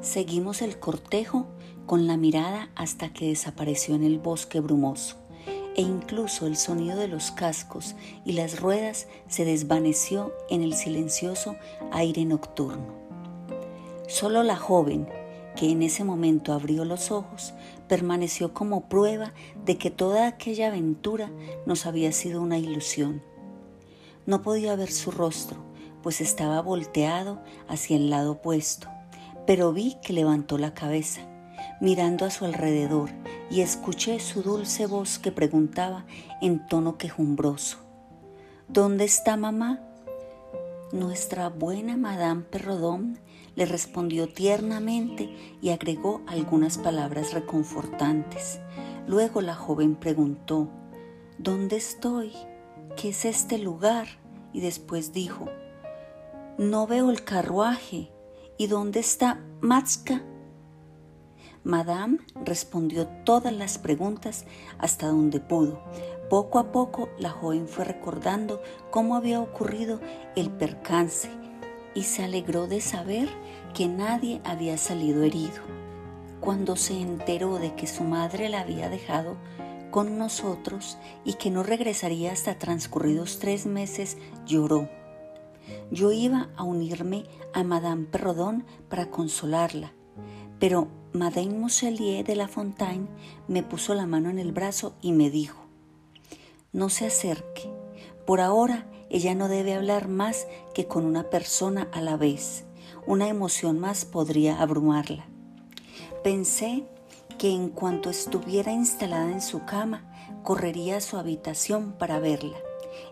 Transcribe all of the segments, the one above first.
Seguimos el cortejo con la mirada hasta que desapareció en el bosque brumoso e incluso el sonido de los cascos y las ruedas se desvaneció en el silencioso aire nocturno. Solo la joven, que en ese momento abrió los ojos, permaneció como prueba de que toda aquella aventura nos había sido una ilusión. No podía ver su rostro, pues estaba volteado hacia el lado opuesto, pero vi que levantó la cabeza, mirando a su alrededor, y escuché su dulce voz que preguntaba en tono quejumbroso, ¿Dónde está mamá? Nuestra buena Madame Perrodón le respondió tiernamente y agregó algunas palabras reconfortantes. Luego la joven preguntó, ¿Dónde estoy? ¿Qué es este lugar? Y después dijo, No veo el carruaje. ¿Y dónde está Matska? Madame respondió todas las preguntas hasta donde pudo. Poco a poco la joven fue recordando cómo había ocurrido el percance y se alegró de saber que nadie había salido herido. Cuando se enteró de que su madre la había dejado con nosotros y que no regresaría hasta transcurridos tres meses, lloró. Yo iba a unirme a Madame Perrodón para consolarla, pero Madame Mousselier de la Fontaine me puso la mano en el brazo y me dijo, no se acerque, por ahora ella no debe hablar más que con una persona a la vez. Una emoción más podría abrumarla. Pensé que en cuanto estuviera instalada en su cama, correría a su habitación para verla.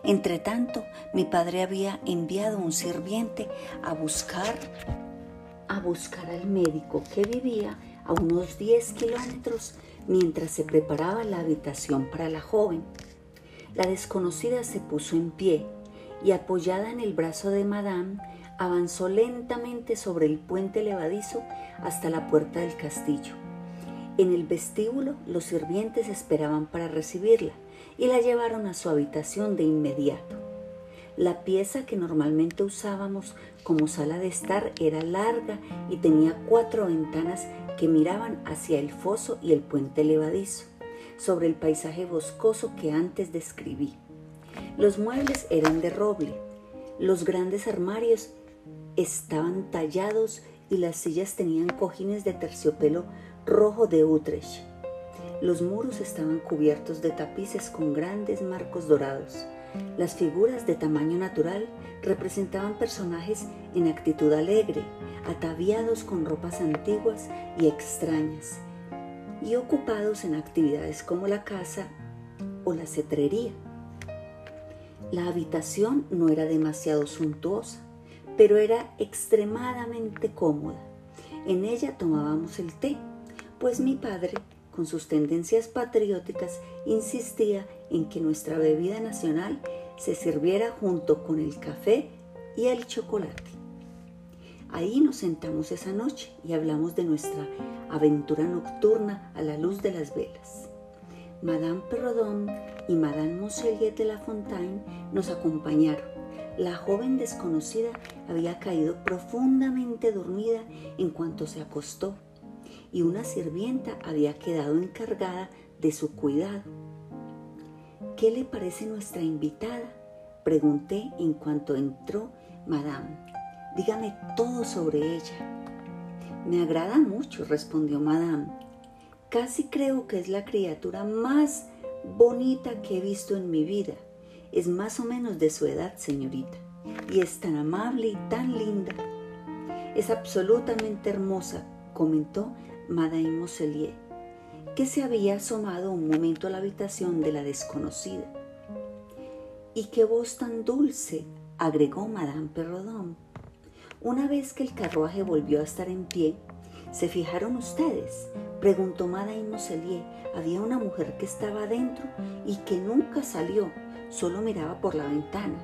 Entretanto, mi padre había enviado un sirviente a buscar a buscar al médico que vivía a unos 10 kilómetros mientras se preparaba la habitación para la joven. La desconocida se puso en pie y apoyada en el brazo de Madame, avanzó lentamente sobre el puente levadizo hasta la puerta del castillo. En el vestíbulo los sirvientes esperaban para recibirla y la llevaron a su habitación de inmediato. La pieza que normalmente usábamos como sala de estar era larga y tenía cuatro ventanas que miraban hacia el foso y el puente levadizo, sobre el paisaje boscoso que antes describí. Los muebles eran de roble, los grandes armarios estaban tallados y las sillas tenían cojines de terciopelo rojo de Utrecht. Los muros estaban cubiertos de tapices con grandes marcos dorados. Las figuras de tamaño natural representaban personajes en actitud alegre, ataviados con ropas antiguas y extrañas, y ocupados en actividades como la caza o la cetrería. La habitación no era demasiado suntuosa, pero era extremadamente cómoda. En ella tomábamos el té, pues mi padre, con sus tendencias patrióticas, insistía en que nuestra bebida nacional se sirviera junto con el café y el chocolate. Ahí nos sentamos esa noche y hablamos de nuestra aventura nocturna a la luz de las velas. Madame Perrodon y Madame Monselier de la Fontaine nos acompañaron. La joven desconocida había caído profundamente dormida en cuanto se acostó y una sirvienta había quedado encargada de su cuidado. ¿Qué le parece nuestra invitada? Pregunté en cuanto entró Madame. Dígame todo sobre ella. Me agrada mucho, respondió Madame Casi creo que es la criatura más bonita que he visto en mi vida. Es más o menos de su edad, señorita, y es tan amable y tan linda. Es absolutamente hermosa, comentó Madame Moselier, que se había asomado un momento a la habitación de la desconocida. Y qué voz tan dulce, agregó Madame Perrodon. Una vez que el carruaje volvió a estar en pie, ¿se fijaron ustedes? Preguntó Madame Moselier. Había una mujer que estaba adentro y que nunca salió, solo miraba por la ventana.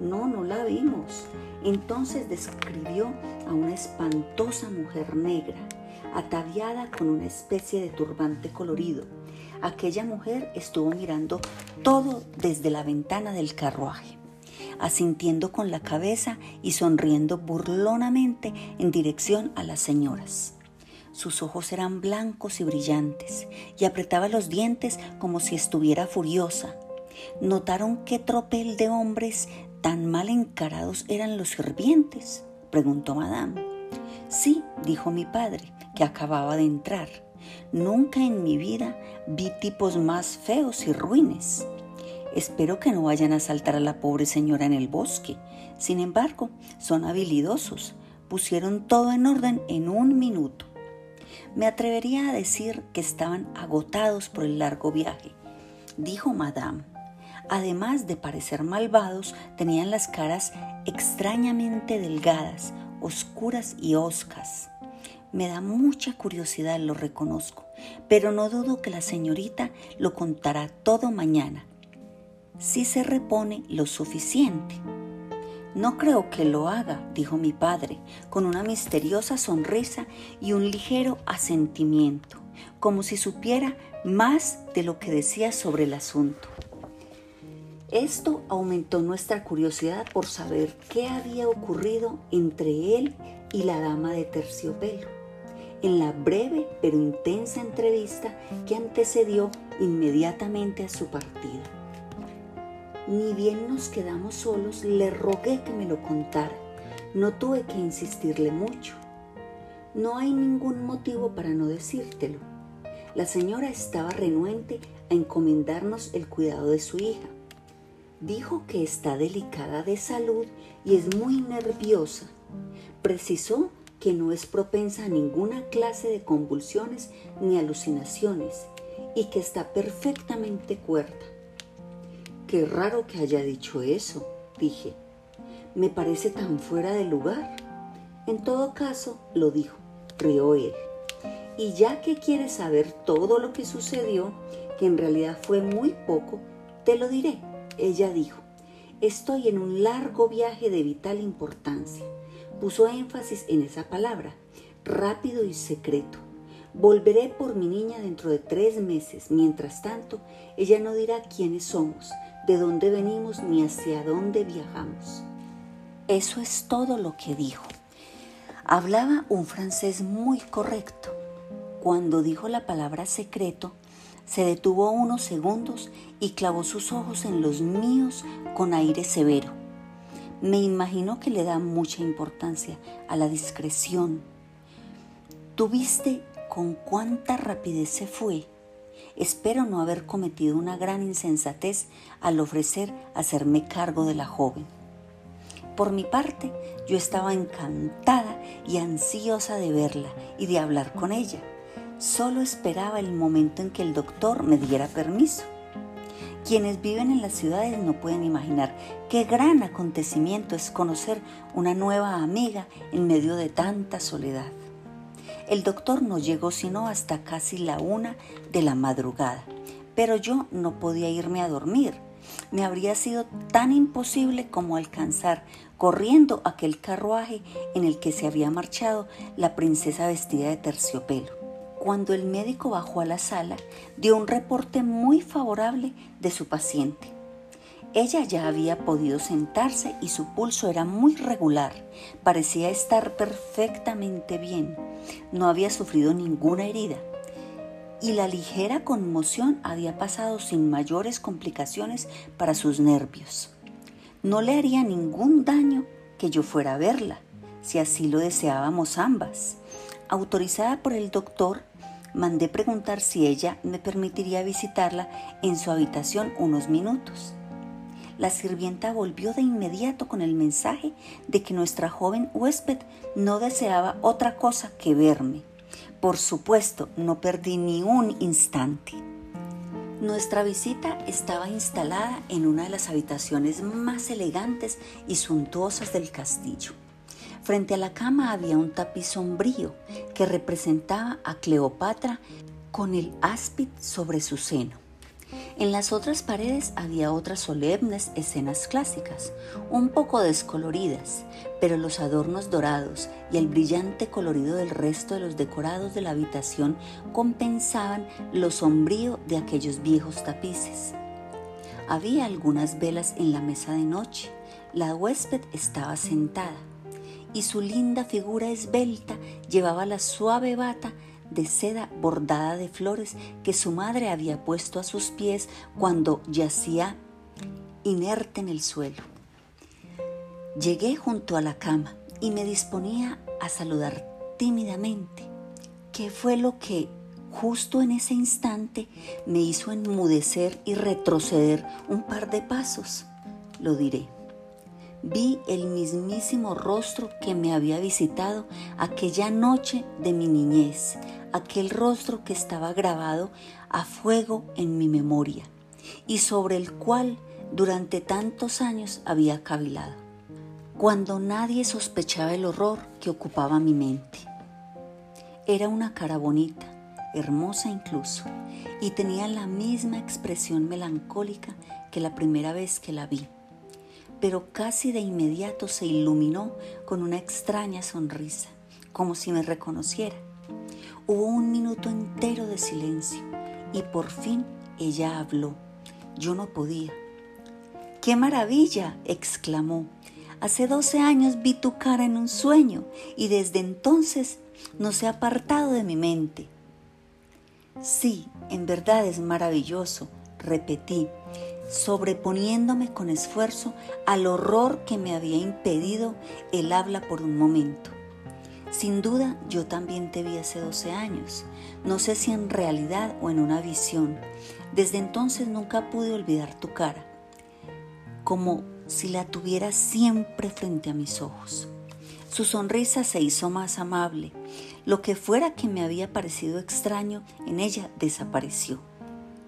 No, no la vimos. Entonces describió a una espantosa mujer negra, ataviada con una especie de turbante colorido. Aquella mujer estuvo mirando todo desde la ventana del carruaje, asintiendo con la cabeza y sonriendo burlonamente en dirección a las señoras. Sus ojos eran blancos y brillantes y apretaba los dientes como si estuviera furiosa. ¿Notaron qué tropel de hombres tan mal encarados eran los sirvientes? preguntó Madame. Sí, dijo mi padre, que acababa de entrar. Nunca en mi vida vi tipos más feos y ruines. Espero que no vayan a saltar a la pobre señora en el bosque. Sin embargo, son habilidosos. Pusieron todo en orden en un minuto. Me atrevería a decir que estaban agotados por el largo viaje, dijo Madame. Además de parecer malvados, tenían las caras extrañamente delgadas, oscuras y hoscas. Me da mucha curiosidad, lo reconozco, pero no dudo que la señorita lo contará todo mañana, si se repone lo suficiente. No creo que lo haga, dijo mi padre, con una misteriosa sonrisa y un ligero asentimiento, como si supiera más de lo que decía sobre el asunto. Esto aumentó nuestra curiosidad por saber qué había ocurrido entre él y la dama de terciopelo en la breve pero intensa entrevista que antecedió inmediatamente a su partida. Ni bien nos quedamos solos, le rogué que me lo contara. No tuve que insistirle mucho. No hay ningún motivo para no decírtelo. La señora estaba renuente a encomendarnos el cuidado de su hija. Dijo que está delicada de salud y es muy nerviosa. Precisó que no es propensa a ninguna clase de convulsiones ni alucinaciones y que está perfectamente cuerda. Qué raro que haya dicho eso, dije. Me parece tan fuera de lugar. En todo caso, lo dijo, rió él. Y ya que quieres saber todo lo que sucedió, que en realidad fue muy poco, te lo diré. Ella dijo, estoy en un largo viaje de vital importancia. Puso énfasis en esa palabra, rápido y secreto. Volveré por mi niña dentro de tres meses. Mientras tanto, ella no dirá quiénes somos, de dónde venimos ni hacia dónde viajamos. Eso es todo lo que dijo. Hablaba un francés muy correcto. Cuando dijo la palabra secreto, se detuvo unos segundos y clavó sus ojos en los míos con aire severo. Me imagino que le da mucha importancia a la discreción. ¿Tuviste con cuánta rapidez se fue? Espero no haber cometido una gran insensatez al ofrecer hacerme cargo de la joven. Por mi parte, yo estaba encantada y ansiosa de verla y de hablar con ella. Solo esperaba el momento en que el doctor me diera permiso. Quienes viven en las ciudades no pueden imaginar qué gran acontecimiento es conocer una nueva amiga en medio de tanta soledad. El doctor no llegó sino hasta casi la una de la madrugada, pero yo no podía irme a dormir. Me habría sido tan imposible como alcanzar corriendo aquel carruaje en el que se había marchado la princesa vestida de terciopelo. Cuando el médico bajó a la sala, dio un reporte muy favorable de su paciente. Ella ya había podido sentarse y su pulso era muy regular. Parecía estar perfectamente bien. No había sufrido ninguna herida. Y la ligera conmoción había pasado sin mayores complicaciones para sus nervios. No le haría ningún daño que yo fuera a verla, si así lo deseábamos ambas. Autorizada por el doctor, mandé preguntar si ella me permitiría visitarla en su habitación unos minutos. La sirvienta volvió de inmediato con el mensaje de que nuestra joven huésped no deseaba otra cosa que verme. Por supuesto, no perdí ni un instante. Nuestra visita estaba instalada en una de las habitaciones más elegantes y suntuosas del castillo. Frente a la cama había un tapiz sombrío que representaba a Cleopatra con el áspid sobre su seno. En las otras paredes había otras solemnes escenas clásicas, un poco descoloridas, pero los adornos dorados y el brillante colorido del resto de los decorados de la habitación compensaban lo sombrío de aquellos viejos tapices. Había algunas velas en la mesa de noche. La huésped estaba sentada y su linda figura esbelta llevaba la suave bata de seda bordada de flores que su madre había puesto a sus pies cuando yacía inerte en el suelo. Llegué junto a la cama y me disponía a saludar tímidamente. ¿Qué fue lo que justo en ese instante me hizo enmudecer y retroceder un par de pasos? Lo diré. Vi el mismísimo rostro que me había visitado aquella noche de mi niñez, aquel rostro que estaba grabado a fuego en mi memoria y sobre el cual durante tantos años había cavilado, cuando nadie sospechaba el horror que ocupaba mi mente. Era una cara bonita, hermosa incluso, y tenía la misma expresión melancólica que la primera vez que la vi pero casi de inmediato se iluminó con una extraña sonrisa, como si me reconociera. Hubo un minuto entero de silencio y por fin ella habló. Yo no podía. ¡Qué maravilla! exclamó. Hace doce años vi tu cara en un sueño y desde entonces no se ha apartado de mi mente. Sí, en verdad es maravilloso, repetí, sobreponiéndome con esfuerzo al horror que me había impedido el habla por un momento. Sin duda, yo también te vi hace 12 años, no sé si en realidad o en una visión. Desde entonces nunca pude olvidar tu cara, como si la tuviera siempre frente a mis ojos. Su sonrisa se hizo más amable. Lo que fuera que me había parecido extraño en ella desapareció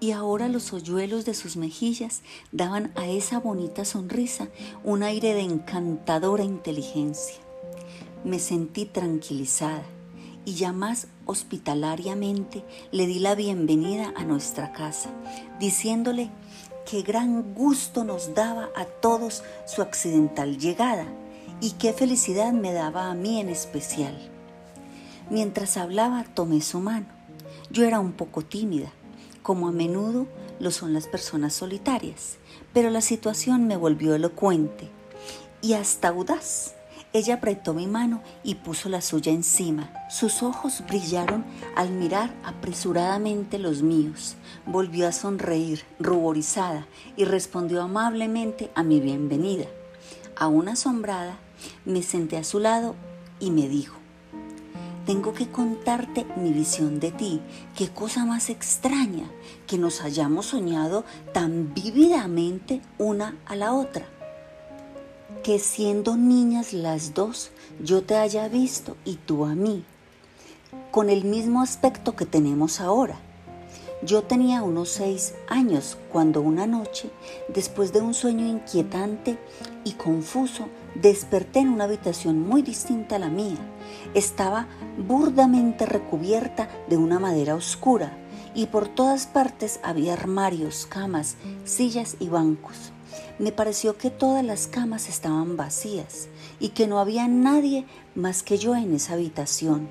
y ahora los hoyuelos de sus mejillas daban a esa bonita sonrisa un aire de encantadora inteligencia. Me sentí tranquilizada y ya más hospitalariamente le di la bienvenida a nuestra casa, diciéndole qué gran gusto nos daba a todos su accidental llegada y qué felicidad me daba a mí en especial. Mientras hablaba tomé su mano. Yo era un poco tímida como a menudo lo son las personas solitarias, pero la situación me volvió elocuente y hasta audaz. Ella apretó mi mano y puso la suya encima. Sus ojos brillaron al mirar apresuradamente los míos. Volvió a sonreír, ruborizada, y respondió amablemente a mi bienvenida. Aún asombrada, me senté a su lado y me dijo, tengo que contarte mi visión de ti. Qué cosa más extraña que nos hayamos soñado tan vívidamente una a la otra. Que siendo niñas las dos, yo te haya visto y tú a mí, con el mismo aspecto que tenemos ahora. Yo tenía unos seis años cuando una noche, después de un sueño inquietante y confuso, desperté en una habitación muy distinta a la mía estaba burdamente recubierta de una madera oscura y por todas partes había armarios, camas, sillas y bancos. Me pareció que todas las camas estaban vacías y que no había nadie más que yo en esa habitación.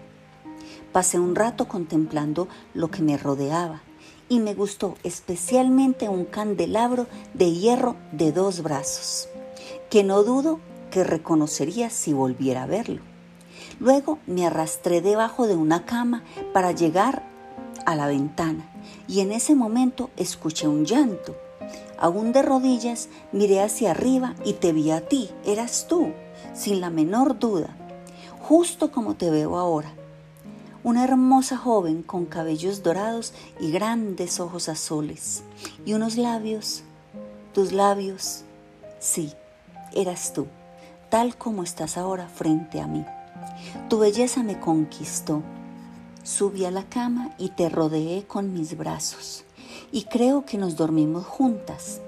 Pasé un rato contemplando lo que me rodeaba y me gustó especialmente un candelabro de hierro de dos brazos, que no dudo que reconocería si volviera a verlo. Luego me arrastré debajo de una cama para llegar a la ventana y en ese momento escuché un llanto. Aún de rodillas miré hacia arriba y te vi a ti, eras tú, sin la menor duda, justo como te veo ahora. Una hermosa joven con cabellos dorados y grandes ojos azules y unos labios, tus labios, sí, eras tú, tal como estás ahora frente a mí. Tu belleza me conquistó. Subí a la cama y te rodeé con mis brazos. Y creo que nos dormimos juntas.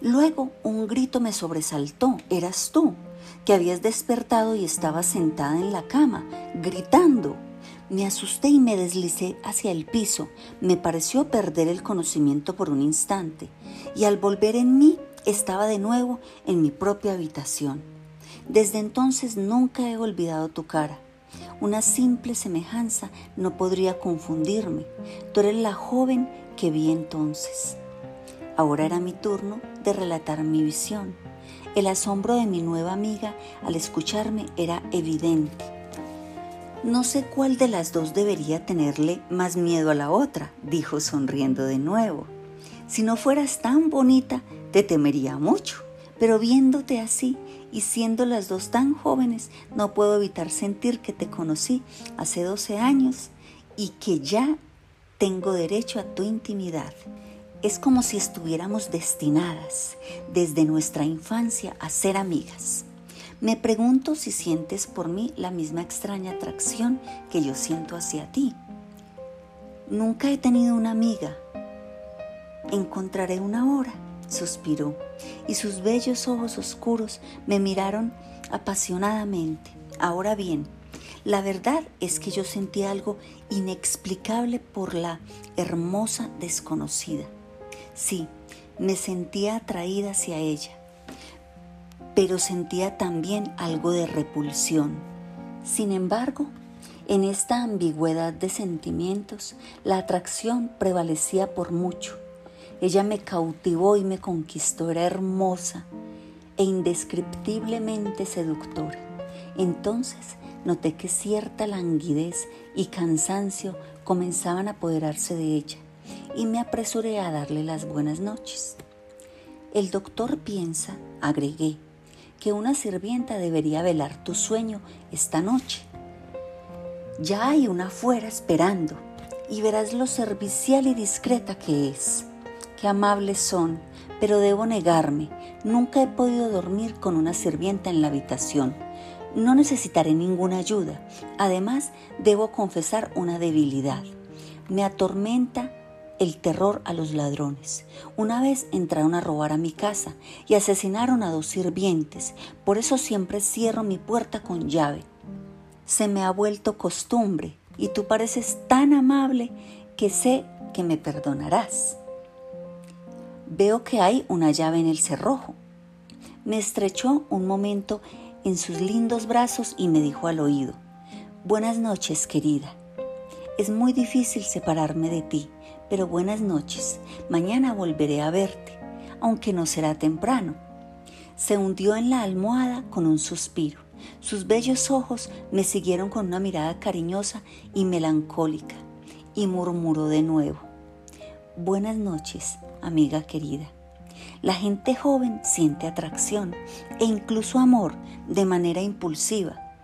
Luego un grito me sobresaltó. Eras tú, que habías despertado y estabas sentada en la cama, gritando. Me asusté y me deslicé hacia el piso. Me pareció perder el conocimiento por un instante. Y al volver en mí, estaba de nuevo en mi propia habitación. Desde entonces nunca he olvidado tu cara. Una simple semejanza no podría confundirme. Tú eres la joven que vi entonces. Ahora era mi turno de relatar mi visión. El asombro de mi nueva amiga al escucharme era evidente. No sé cuál de las dos debería tenerle más miedo a la otra, dijo sonriendo de nuevo. Si no fueras tan bonita, te temería mucho, pero viéndote así y siendo las dos tan jóvenes, no puedo evitar sentir que te conocí hace 12 años y que ya tengo derecho a tu intimidad. Es como si estuviéramos destinadas desde nuestra infancia a ser amigas. Me pregunto si sientes por mí la misma extraña atracción que yo siento hacia ti. Nunca he tenido una amiga. Encontraré una hora, suspiró, y sus bellos ojos oscuros me miraron apasionadamente. Ahora bien, la verdad es que yo sentí algo inexplicable por la hermosa desconocida. Sí, me sentía atraída hacia ella pero sentía también algo de repulsión. Sin embargo, en esta ambigüedad de sentimientos, la atracción prevalecía por mucho. Ella me cautivó y me conquistó, era hermosa e indescriptiblemente seductora. Entonces noté que cierta languidez y cansancio comenzaban a apoderarse de ella y me apresuré a darle las buenas noches. El doctor piensa, agregué, que una sirvienta debería velar tu sueño esta noche. Ya hay una afuera esperando y verás lo servicial y discreta que es. Qué amables son, pero debo negarme, nunca he podido dormir con una sirvienta en la habitación. No necesitaré ninguna ayuda. Además, debo confesar una debilidad. Me atormenta el terror a los ladrones. Una vez entraron a robar a mi casa y asesinaron a dos sirvientes, por eso siempre cierro mi puerta con llave. Se me ha vuelto costumbre y tú pareces tan amable que sé que me perdonarás. Veo que hay una llave en el cerrojo. Me estrechó un momento en sus lindos brazos y me dijo al oído, Buenas noches, querida. Es muy difícil separarme de ti pero buenas noches, mañana volveré a verte, aunque no será temprano. Se hundió en la almohada con un suspiro. Sus bellos ojos me siguieron con una mirada cariñosa y melancólica, y murmuró de nuevo, Buenas noches, amiga querida. La gente joven siente atracción e incluso amor de manera impulsiva.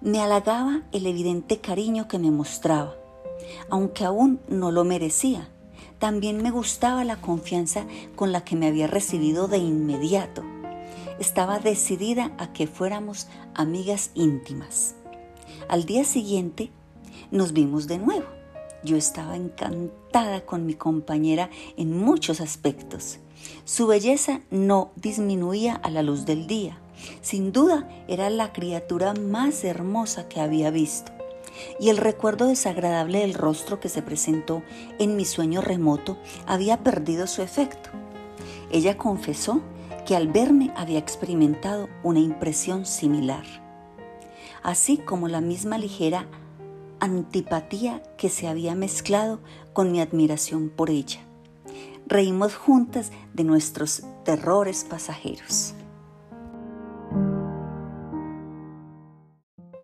Me halagaba el evidente cariño que me mostraba aunque aún no lo merecía. También me gustaba la confianza con la que me había recibido de inmediato. Estaba decidida a que fuéramos amigas íntimas. Al día siguiente nos vimos de nuevo. Yo estaba encantada con mi compañera en muchos aspectos. Su belleza no disminuía a la luz del día. Sin duda era la criatura más hermosa que había visto y el recuerdo desagradable del rostro que se presentó en mi sueño remoto había perdido su efecto. Ella confesó que al verme había experimentado una impresión similar, así como la misma ligera antipatía que se había mezclado con mi admiración por ella. Reímos juntas de nuestros terrores pasajeros.